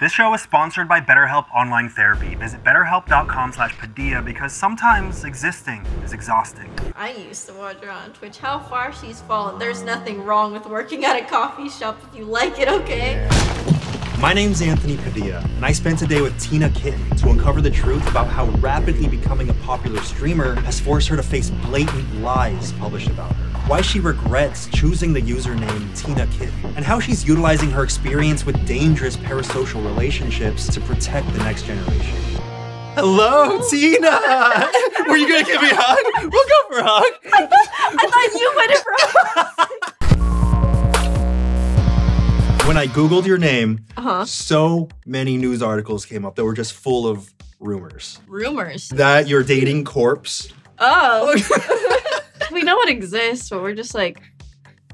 This show is sponsored by BetterHelp Online Therapy. Visit betterhelp.com slash Padilla because sometimes existing is exhausting. I used to watch her on Twitch. How far she's fallen. There's nothing wrong with working at a coffee shop if you like it, okay? My name's Anthony Padilla, and I spent a day with Tina Kitten to uncover the truth about how rapidly becoming a popular streamer has forced her to face blatant lies published about her. Why she regrets choosing the username Tina Kitten, and how she's utilizing her experience with dangerous parasocial relationships to protect the next generation. Hello, Tina! Were you gonna give me a hug? We'll go for a hug. I thought you went it for When I Googled your name, Uh-huh. so many news articles came up that were just full of rumors. rumors. That you're dating Corpse. Oh. we know it exists, but we're just like,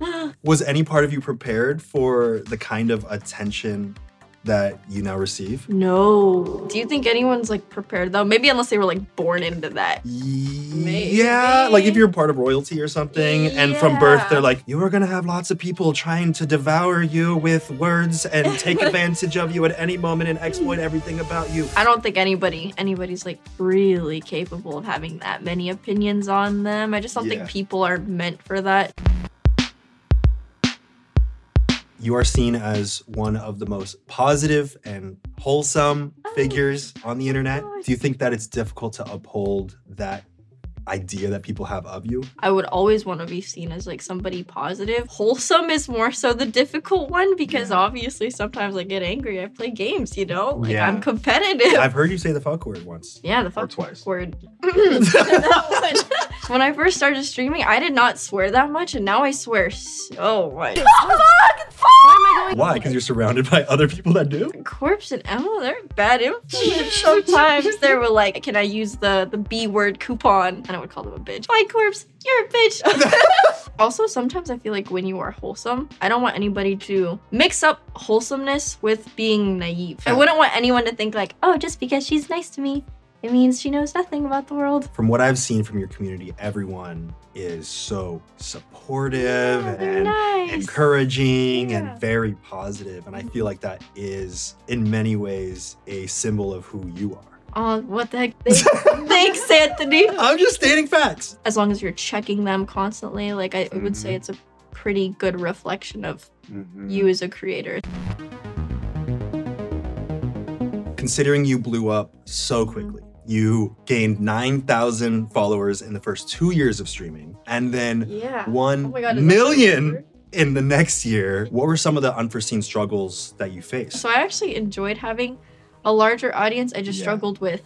Was any part of you prepared for the kind of attention that you now receive? no. Do you think anyone's like prepared though? Maybe unless they were like born into that. Maybe. Yeah, like if you're part of royalty or something, and from birth they're like, you are gonna have lots of people trying to devour you with words and take advantage of you at any moment and exploit everything about you. I don't think anybody anybody's like really capable of having that many opinions on them. I just don't Yeah. think people are meant for that. You are seen as one of the most positive and wholesome oh, figures on the internet. Do you think that it's difficult to uphold that idea that people have of you? I would always want to be seen as like somebody positive. Wholesome is more so the difficult one because Yeah. obviously sometimes I get angry. I play games, you know? Like Yeah. I'm competitive. I've heard you say the fuck word once. yeah, the fuck twice. word. That one. when I first started streaming, I did not swear that much, and now I swear so much. Why am I going? Why? Because you're surrounded by other people that do? Corpse and Emma, they're bad influence. Sometimes they were like, "Can I use the the B word coupon?" And I would call them a bitch. Hi, Corpse, you're a bitch. also, sometimes I feel like when you are wholesome, I don't want anybody to mix up wholesomeness with being naive. I wouldn't want anyone to think like, "Oh, just because she's nice to me, it means she knows nothing about the world." From what I've seen from your community, everyone is so supportive Yeah, and nice. encouraging Yeah. and very positive. And I feel like that is, in many ways, a symbol of who you are. Oh, what the heck? Thanks, Anthony. I'm just stating facts. As long as you're checking them constantly, like I would say, Mhm. it's a pretty good reflection of you as a creator. Considering you blew up so Mm-hmm. quickly, you gained 9,000 followers in the first two years of streaming, and then Yeah. one Oh God, million in the next year. What were some of the unforeseen struggles that you faced? So I actually enjoyed having a larger audience. I just Yeah. struggled with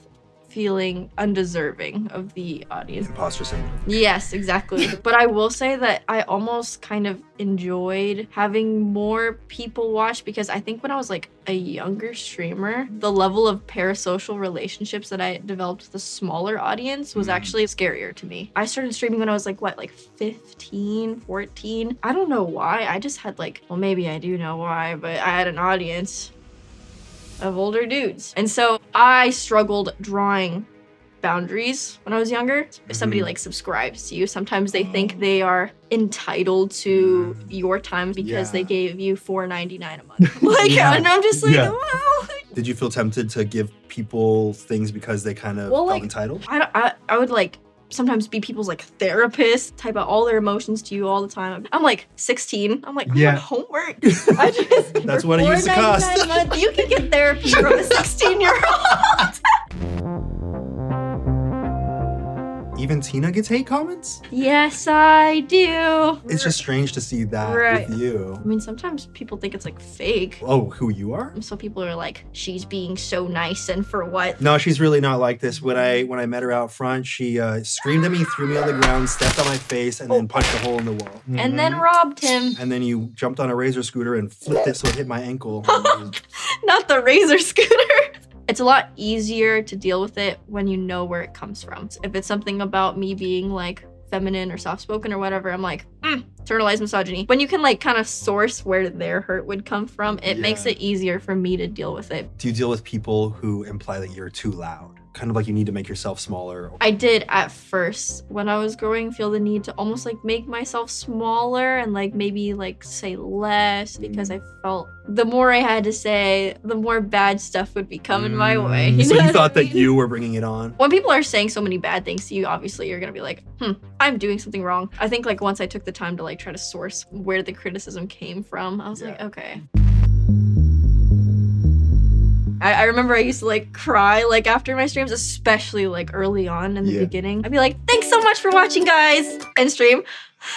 feeling undeserving of the audience. Imposter syndrome. Yes, exactly. but I will say that I almost kind of enjoyed having more people watch because I think when I was like a younger streamer, the level of parasocial relationships that I developed with a smaller audience was Mhm. actually scarier to me. I started streaming when I was like, what, like 15, 14? I don't know why. I just had like, well, maybe I do know why, but I had an audience of older dudes. And so I struggled drawing boundaries when I was younger. If somebody Mhm. like subscribes to you, sometimes they think they are entitled to your time because Yeah. they gave you $4.99 a month. like, Yeah. and I'm just like, Yeah. wow. Did you feel tempted to give people things because they kind of Well, felt like- entitled? I, don't- I, I would like sometimes be people's like therapist, type out all their emotions to you all the time. I'm like 16. I'm like, Yeah. homework. I just, That's what it used to cost. $4.99 a month, you can get therapy from a 16 year old. Even Tina gets hate comments? yes, I do. It's just strange to see that Right. with you. I mean, sometimes people think it's like fake. Oh, who you are? So people are like, she's being so nice and for what? No, she's really not like this. When I when I met her out front, she uh, screamed at me, threw me on the ground, stepped on my face, and then punched a hole in the wall. And then robbed him. And then you jumped on a razor scooter and flipped it so it hit my ankle. Not the razor scooter. It's a lot easier to deal with it when you know where it comes from. If it's something about me being like feminine or soft spoken or whatever, I'm like, mm, internalized misogyny. When you can like kind of source where their hurt would come from, it makes it easier for me to deal with it. Do you deal with people who imply that you're too loud? Kind of like you need to make yourself smaller? I did at first when I was growing feel the need to almost like make myself smaller and like maybe like say less because I felt the more I had to say, the more bad stuff would be coming my way. Mm, so you thought I that you were bringing it on? when people are saying so many bad things to you, obviously you're gonna be like, hmm, I'm doing something wrong. I think like once I took the time to like try to source where the criticism came from, I was like, Yeah. okay. I, I remember I used to like cry like after my streams, especially like early on in the Yeah. beginning. I'd be like, thanks so much for watching, guys, and stream.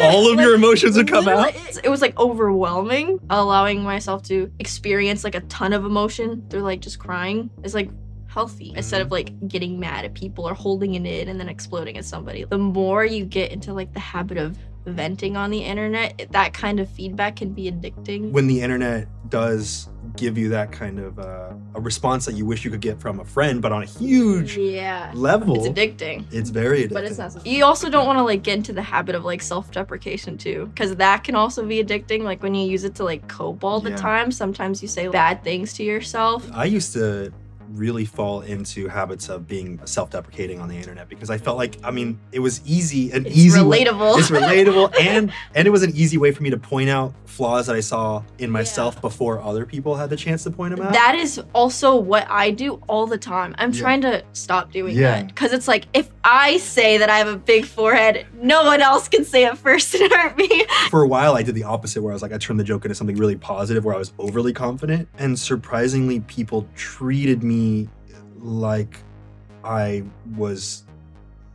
All of your emotions would come out? Literally, It was like overwhelming, allowing myself to experience like a ton of emotion through like just crying is like healthy instead of like getting mad at people or holding it in and then exploding at somebody. The more you get into like the habit of venting on the internet, that kind of feedback can be addicting. When the internet does give you that kind of uh, a response that you wish you could get from a friend, but on a huge yeah. level, It's addicting. it's very addictive. But it's not. You also don't want to like get into the habit of like self-deprecation too, because that can also be addicting. Like when you use it to like cope all the Yeah. time, sometimes you say bad things to yourself. I used to really fall into habits of being self-deprecating on the internet because I felt like I mean it was easy an It's easy way- relatable. it's relatable and and it was an easy way for me to point out flaws that I saw in myself before other people had the chance to point them out. That is also what I do all the time. I'm Yeah. trying to stop doing Yeah. that because it's like if I say that I have a big forehead, no one else can say it first and hurt me. for a while I did the opposite where I was like I turned the joke into something really positive where I was overly confident and surprisingly people treated me like I was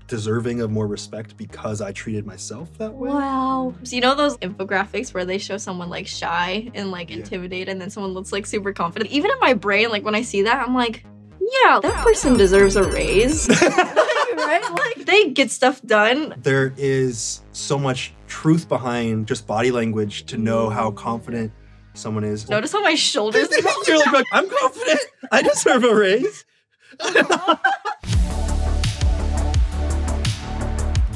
deserving of more respect because I treated myself that way. Wow. So you know those infographics where they show someone like shy and like Yeah. intimidated and then someone looks like super confident? Even in my brain, like when I see that, I'm like, yeah, that person deserves a raise. right? Like they get stuff done. there is so much truth behind just body language to know how mm. confident someone is. Notice how my shoulders You're like, I'm confident. I deserve a raise.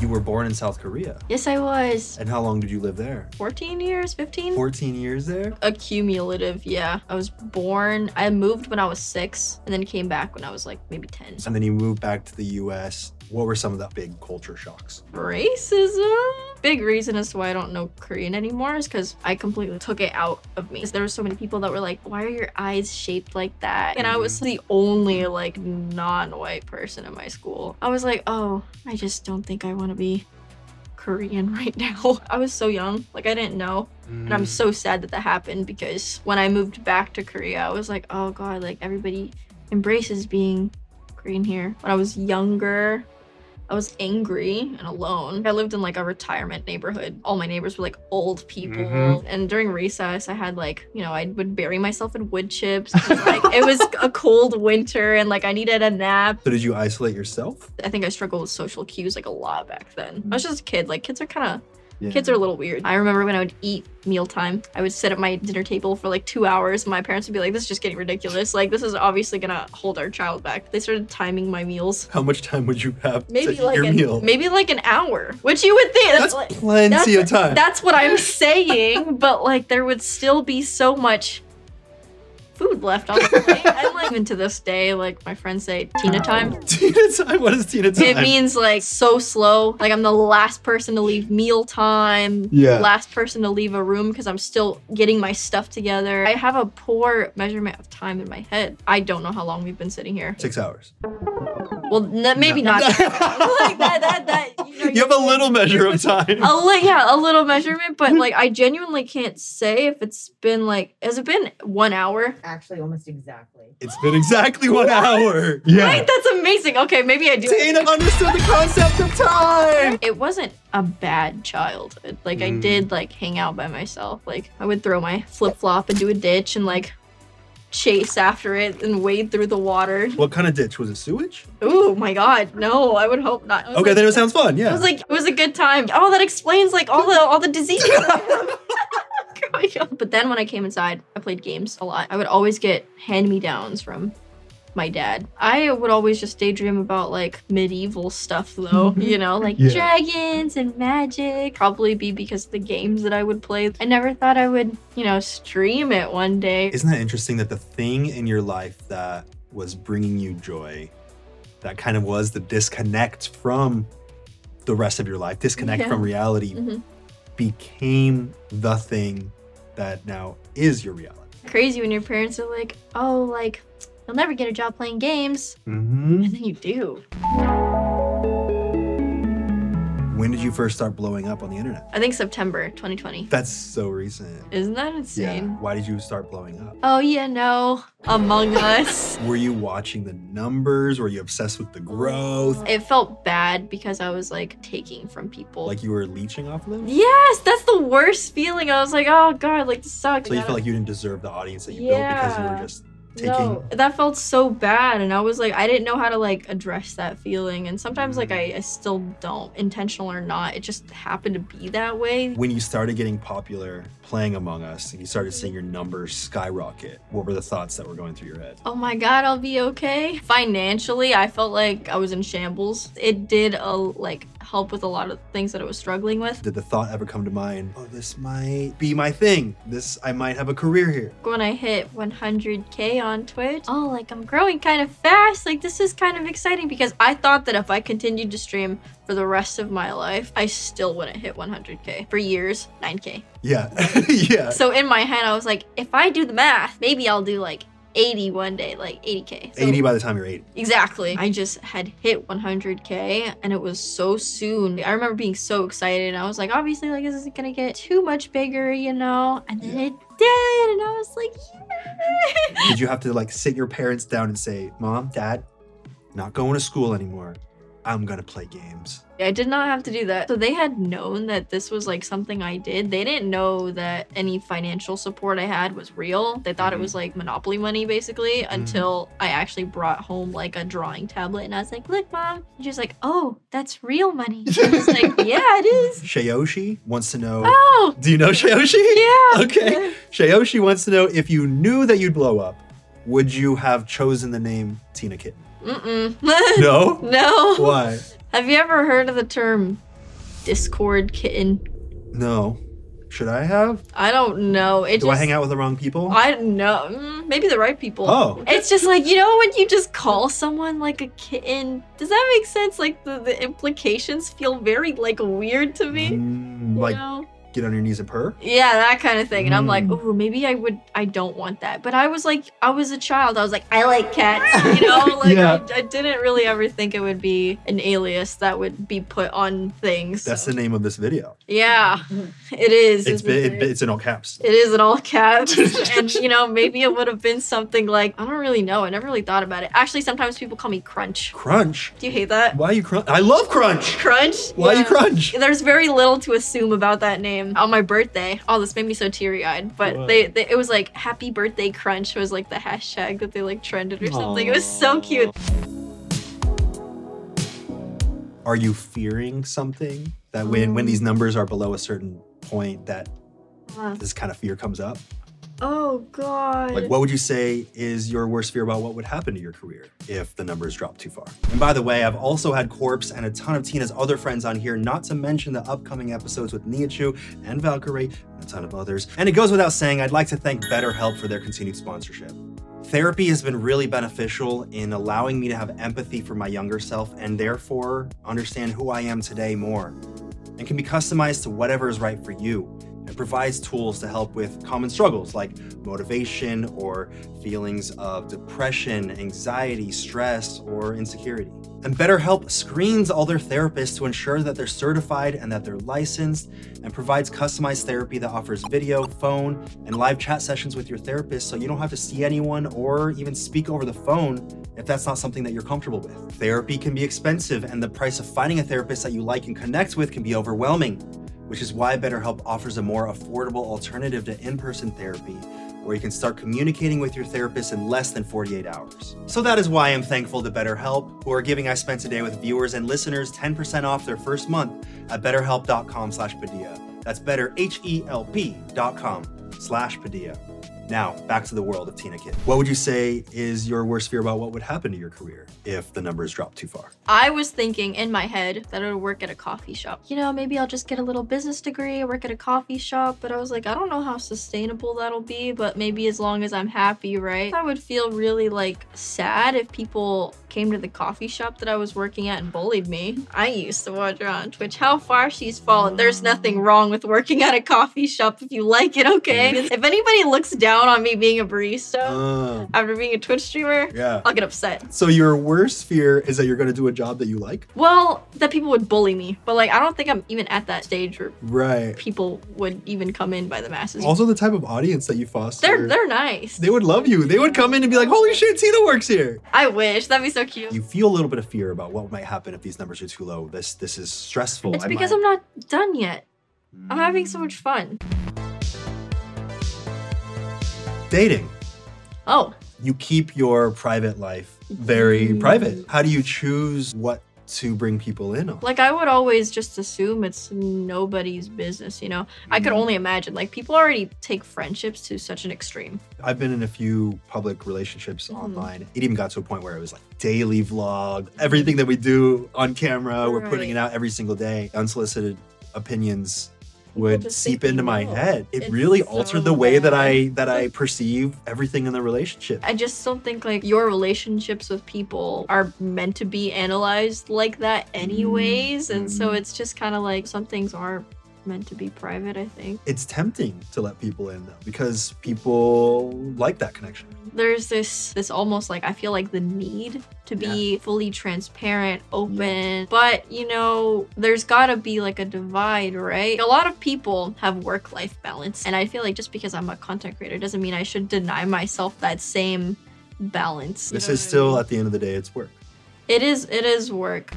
you were born in South Korea. Yes, I was. And how long did you live there? 14 years, 15? 14 years there? Accumulative, yeah. I was born, I moved when I was six and then came back when I was like maybe 10. And then you moved back to the US. What were some of the big culture shocks? Racism? Big reason as to why I don't know Korean anymore is because I completely took it out of me. There were so many people that were like, why are your eyes shaped like that? And I was the only like non-white person in my school. I was like, oh, I just don't think I want to be Korean right now. I was so young. Like I didn't know. And I'm so sad that that happened because when I moved back to Korea, I was like, oh god, like everybody embraces being Korean here. When I was younger, I was angry and alone. I lived in like a retirement neighborhood. All my neighbors were like old people. Mhm. And during recess, I had like, you know, I would bury myself in wood chips. like it was a cold winter and like I needed a nap. So did you isolate yourself? I think I struggled with social cues like a lot back then. I was just a kid. Like kids are kind of Yeah. Kids are a little weird. I remember when I would eat mealtime, I would sit at my dinner table for like two hours. And my parents would be like, "This is just getting ridiculous. Like, this is obviously gonna hold our child back." They started timing my meals. How much time would you have Maybe to eat like your an, meal? maybe like an hour, which you would think That's like, plenty that's- of time. that's what I'm saying. but like, there would still be so much food left on the plate. and like, even to this day, like my friends say, "Tina time." Tina time? What is Tina time? It means like so slow. Like I'm the last person to leave meal time. Yeah. Last person to leave a room because I'm still getting my stuff together. I have a poor measurement of time in my head. I don't know how long we've been sitting here. Six hours. Well, n- maybe not. like that. That. That. You, know, You have a little measure of time. A li- yeah, a little measurement, but like I genuinely can't say if it's been like has it been one hour? Actually, almost exactly. It's been exactly one hour. Right, that's amazing. Okay, maybe I do. Tina understood the concept of time. it wasn't a bad childhood. Like I Mm. did like hang out by myself. Like I would throw my flip flop into a ditch and like chase after it and wade through the water. What kind of ditch was it? Sewage? Oh my god, no! I would hope not. Okay, like- then it sounds fun. Yeah, it was like it was a good time. Oh, that explains like all the all the diseases. Growing up. But then when I came inside, I played games a lot. I would always get hand me downs from my dad. I would always just daydream about like medieval stuff though, you know, like Yeah. dragons and magic. Probably be because of the games that I would play. I never thought I would, you know, stream it one day. Isn't that interesting that the thing in your life that was bringing you joy, that kind of was the disconnect from the rest of your life, disconnect Yeah. from reality, Mhm. Became the thing that now is your reality. Crazy when your parents are like, oh, like, you'll never get a job playing games. Mm-hmm. And then you do. When did you first start blowing up on the internet? I think September 2020. That's so recent. Isn't that insane? Yeah. Why did you start blowing up? Oh, yeah, no. Among Us. Were you watching the numbers? Were you obsessed with the growth? It felt bad because I was like taking from people. Like you were leeching off of them? yes, that's the worst feeling. I was like, oh god, like this sucks. So you felt like you didn't deserve the audience that you built because you were just taking. No, that felt so bad, and I was like, I didn't know how to like address that feeling, and sometimes like mm. I, I still don't, intentional or not. It just happened to be that way. When you started getting popular playing Among Us and you started seeing your numbers skyrocket, what were the thoughts that were going through your head? Oh my god, I'll be okay. Financially, I felt like I was in shambles. It did a like help with a lot of things that I was struggling with. Did the thought ever come to mind, oh, this might be my thing? This, I might have a career here. when I hit 100k on Twitch. Oh, like I'm growing kind of fast. Like this is kind of exciting because I thought that if I continued to stream for the rest of my life, I still wouldn't hit 100k. For years, 9k. Yeah. yeah. So in my head, I was like, if I do the math, maybe I'll do like 80 one day, like 80k. So- 80 by the time you're 80. Exactly. I just had hit 100k and it was so soon. I remember being so excited. I was like, obviously, like, this isn't gonna get too much bigger, you know? And then it did. And I was like, yeah. Did you have to like sit your parents down and say, Mom, Dad, not going to school anymore. I'm to play games. I did not have to do that. So they had known that this was like something I did. They didn't know that any financial support I had was real. They thought it Mhm. was like monopoly money basically until I actually brought home like a drawing tablet and I was like, look, mom. And she was like, oh, that's real money. I was like, yeah, it is. Shayoshi wants to know. Oh, Do you know Shayoshi? yeah. Okay. Shayoshi wants to know if you knew that you'd blow up, would you have chosen the name Tina Kitten? Mm-mm. No? no. Why? Have you ever heard of the term Discord kitten? No. Should I have? I don't know. It Do just, I hang out with the wrong people? I don't know. Mm, Maybe the right people. Oh. It's just like, you know, when you just call someone like a kitten, does that make sense? Like, the, the implications feel very, like, weird to me. Mm, like know? Get on your knees and purr? Yeah, that kind of thing. And I'm like, oh, maybe I would, I don't want that. But I was like, I was a child. I was like, I like cats. You know, like, Yeah. I, I didn't really ever think it would be an alias that would be put on things. That's so- the name of this video. Yeah, mm-hmm. it is. It's isn't been, it? it, it's in all caps. It is in all caps. and, you know, maybe it would have been something like, I don't really know. I never really thought about it. Actually, sometimes people call me Crunch. Crunch. Do you hate that? Why you crunch? I love crunch. Crunch? Why you Yeah. crunch? There's very little to assume about that name. On my birthday, oh, this made me so teary eyed. But they, they, it was like "Happy Birthday Crunch" was like the hashtag that they like trended or something. It was so cute. Are you fearing something that when when Um. these numbers are below a certain point that Uh, this kind of fear comes up? Oh God. Like, what would you say is your worst fear about what would happen to your career if the numbers drop too far? And by the way, I've also had Corpse and a ton of Tina's other friends on here, not to mention the upcoming episodes with Niachu and Valkyrae and a ton of others. And it goes without saying, I'd like to thank BetterHelp for their continued sponsorship. Therapy has been really beneficial in allowing me to have empathy for my younger self and therefore understand who I am today more and can be customized to whatever is right for you. It provides tools to help with common struggles like motivation or feelings of depression, anxiety, stress, or insecurity. And BetterHelp screens all their therapists to ensure that they're certified and that they're licensed and provides customized therapy that offers video, phone, and live chat sessions with your therapist so you don't have to see anyone or even speak over the phone if that's not something that you're comfortable with. Therapy can be expensive, and the price of finding a therapist that you like and connect with can be overwhelming, which is why BetterHelp offers a more affordable alternative to in person therapy where you can start communicating with your therapist in less than 48 hours. So that is why I'm thankful to BetterHelp, who are giving I Spent A Day with viewers and listeners 10% off their first month at betterhelp.com slash Padilla. That's better, slash Padilla. Now, back to the world of Tina Kitten. What would you say is your worst fear about what would happen to your career if the numbers drop too far? I was thinking in my head that I would work at a coffee shop. You know, maybe I'll just get a little business degree, work at a coffee shop, but I was like, I don't know how sustainable that'll be, but maybe as long as I'm happy, right? I would feel really like sad if people came to the coffee shop that I was working at and bullied me. I used to watch her on Twitch. How far she's fallen. There's nothing wrong with working at a coffee shop if you like it, okay? Mm-hmm. If anybody looks down on me being a barista Uh, after being a Twitch streamer, yeah. I'll get upset. So your worst fear is that you're going to do a job that you like? Well, that people would bully me, but like I don't think I'm even at that stage where Right. people would even come in by the masses. Also, the type of audience that you foster. they're they're nice. They would love you. They would come in and be like, "Holy shit, Tina works here." I wish that'd be so cute. You feel a little bit of fear about what might happen if these numbers are too low. This this is stressful. it's I because might- I'm not done yet. I'm having so much fun. Dating. Oh, You keep your private life very Mm. private. How do you choose what to bring people in on? like I would always just assume it's nobody's business, you know? I could Mhm. only imagine. Like people already take friendships to such an extreme. I've been in a few public relationships Mhm. online. It even got to a point where it was like daily vlog, everything that we do on camera, we're putting it out every single day. Unsolicited opinions would seep into my no. head. It It's really so altered the way that I that I perceive everything in the relationship. I just don't think like your relationships with people are meant to be analyzed like that anyways. And so Mhm. it's just kind of like some things are meant to be private, I think. It's tempting to let people in though because people like that connection. There's this this almost like I feel like the need to be fully transparent, open. But, you know, there's got to be like a divide, right? A lot of people have work-life balance, and I feel like just because I'm a content creator doesn't mean I should deny myself that same balance. This is still at the end of the day it's work. It is it is work.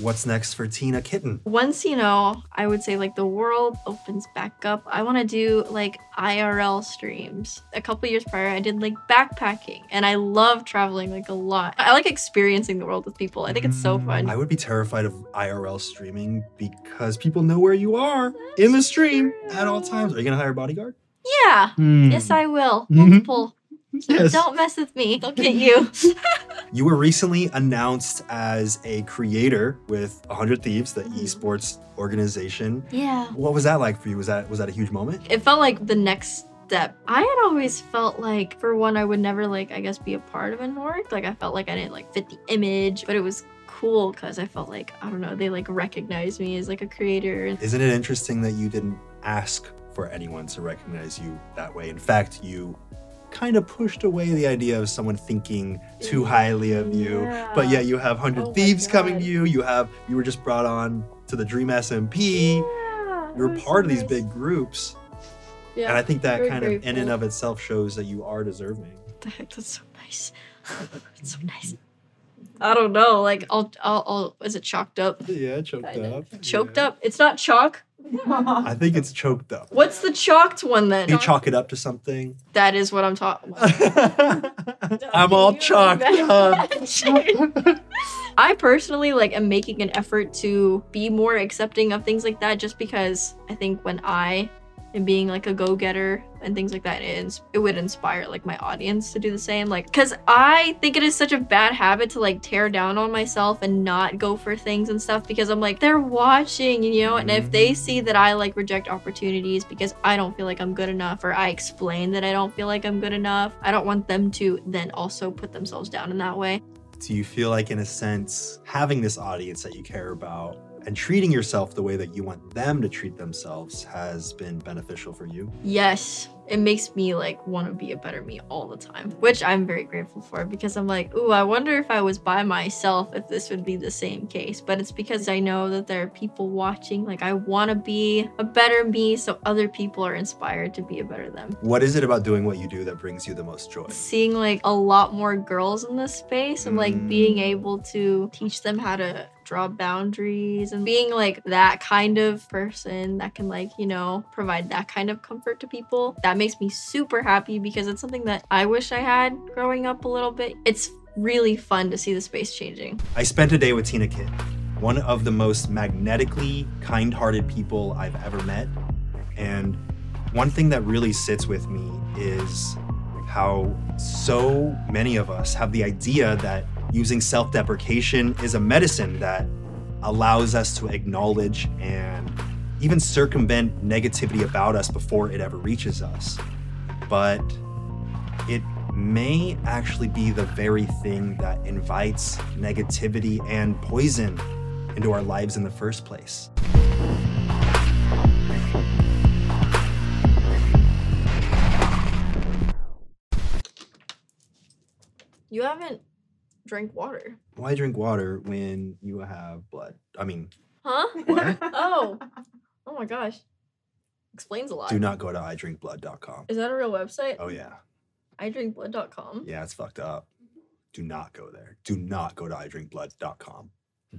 What's next for Tina Kitten? Once you know, I would say like the world opens back up. I want to do like IRL streams. A couple years prior, I did like backpacking, and I love traveling like a lot. I like experiencing the world with people. I think it's so fun. Mm, I would be terrified of IRL streaming because people know where you are in the stream at all times. Are you gonna hire a bodyguard? yeah. Hmm. Yes, I will. Mhm. Multiple. So Yes. Don't mess with me. They'll get you. You were recently announced as a creator with 100 Thieves, the Mhm. esports organization. yeah. What was that like for you? Was that was that a huge moment? it felt like the next step. I had always felt like, for one, I would never like, I guess, be a part of an org. Like, I felt like I didn't like fit the image, but it was cool because I felt like, I don't know, they like recognized me as like a creator. Isn't it interesting that you didn't ask for anyone to recognize you that way? In fact, you kind of pushed away the idea of someone thinking too highly of you. But Yeah. yet you have 100 Oh Thieves coming to you. You have you were just brought on to the Dream SMP. Yeah, You're it part so of these big groups. Yeah. And I think that very kind of in and of itself shows that you are deserving. What the heck? That's so nice. It's so nice. I don't know. Like, I'll, I'll, I'll is it chalked up? Yeah, choked up. Choked Yeah. up? It's not chalk. I think it's choked up. What's the chalked one then? You chalk it up to something. That is what I'm talking I'm all chalked up. I personally like am making an effort to be more accepting of things like that just because I think when I am being like a go-getter and things like that it, it would inspire like my audience to do the same like cuz I think it is such a bad habit to like tear down on myself and not go for things and stuff because I'm like they're watching you know and if they mm-hmm. see that I like reject opportunities because I don't feel like I'm good enough or I explain that I don't feel like I'm good enough I don't want them to then also put themselves down in that way. Do you feel like, in a sense, having this audience that you care about and treating yourself the way that you want them to treat themselves has been beneficial for you? Yes, it makes me like want to be a better me all the time, which I'm very grateful for because I'm like, ooh, I wonder if I was by myself if this would be the same case. But it's because I know that there are people watching. Like, I want to be a better me so other people are inspired to be a better them. What is it about doing what you do that brings you the most joy? Seeing like a lot more girls in this space and like Mm. being able to teach them how to draw boundaries and being like that kind of person that can like you know provide that kind of comfort to people that makes me super happy because it's something that i wish i had growing up a little bit it's really fun to see the space changing I spent a day with Tina Kitten, one of the most magnetically kind hearted people I've ever met. And One thing that really sits with me is how so many of us have the idea that using self deprecation is a medicine that allows us to acknowledge and even circumvent negativity about us before it ever reaches us. But it may actually be the very thing that invites negativity and poison into our lives in the first place. You haven't drank water. Why drink water when you have blood? I mean, Huh? What? oh. Oh my gosh. Explains a lot. do not go to idrinkblood.com. Is that a real website? Oh, yeah. idrinkblood.com. Yeah, it's fucked up. Do not go there. Do not go to idrinkblood.com.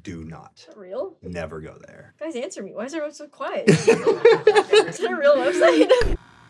Do not. Is that real? Never go there. Guys, answer me. Why is everyone so quiet? is that a real website?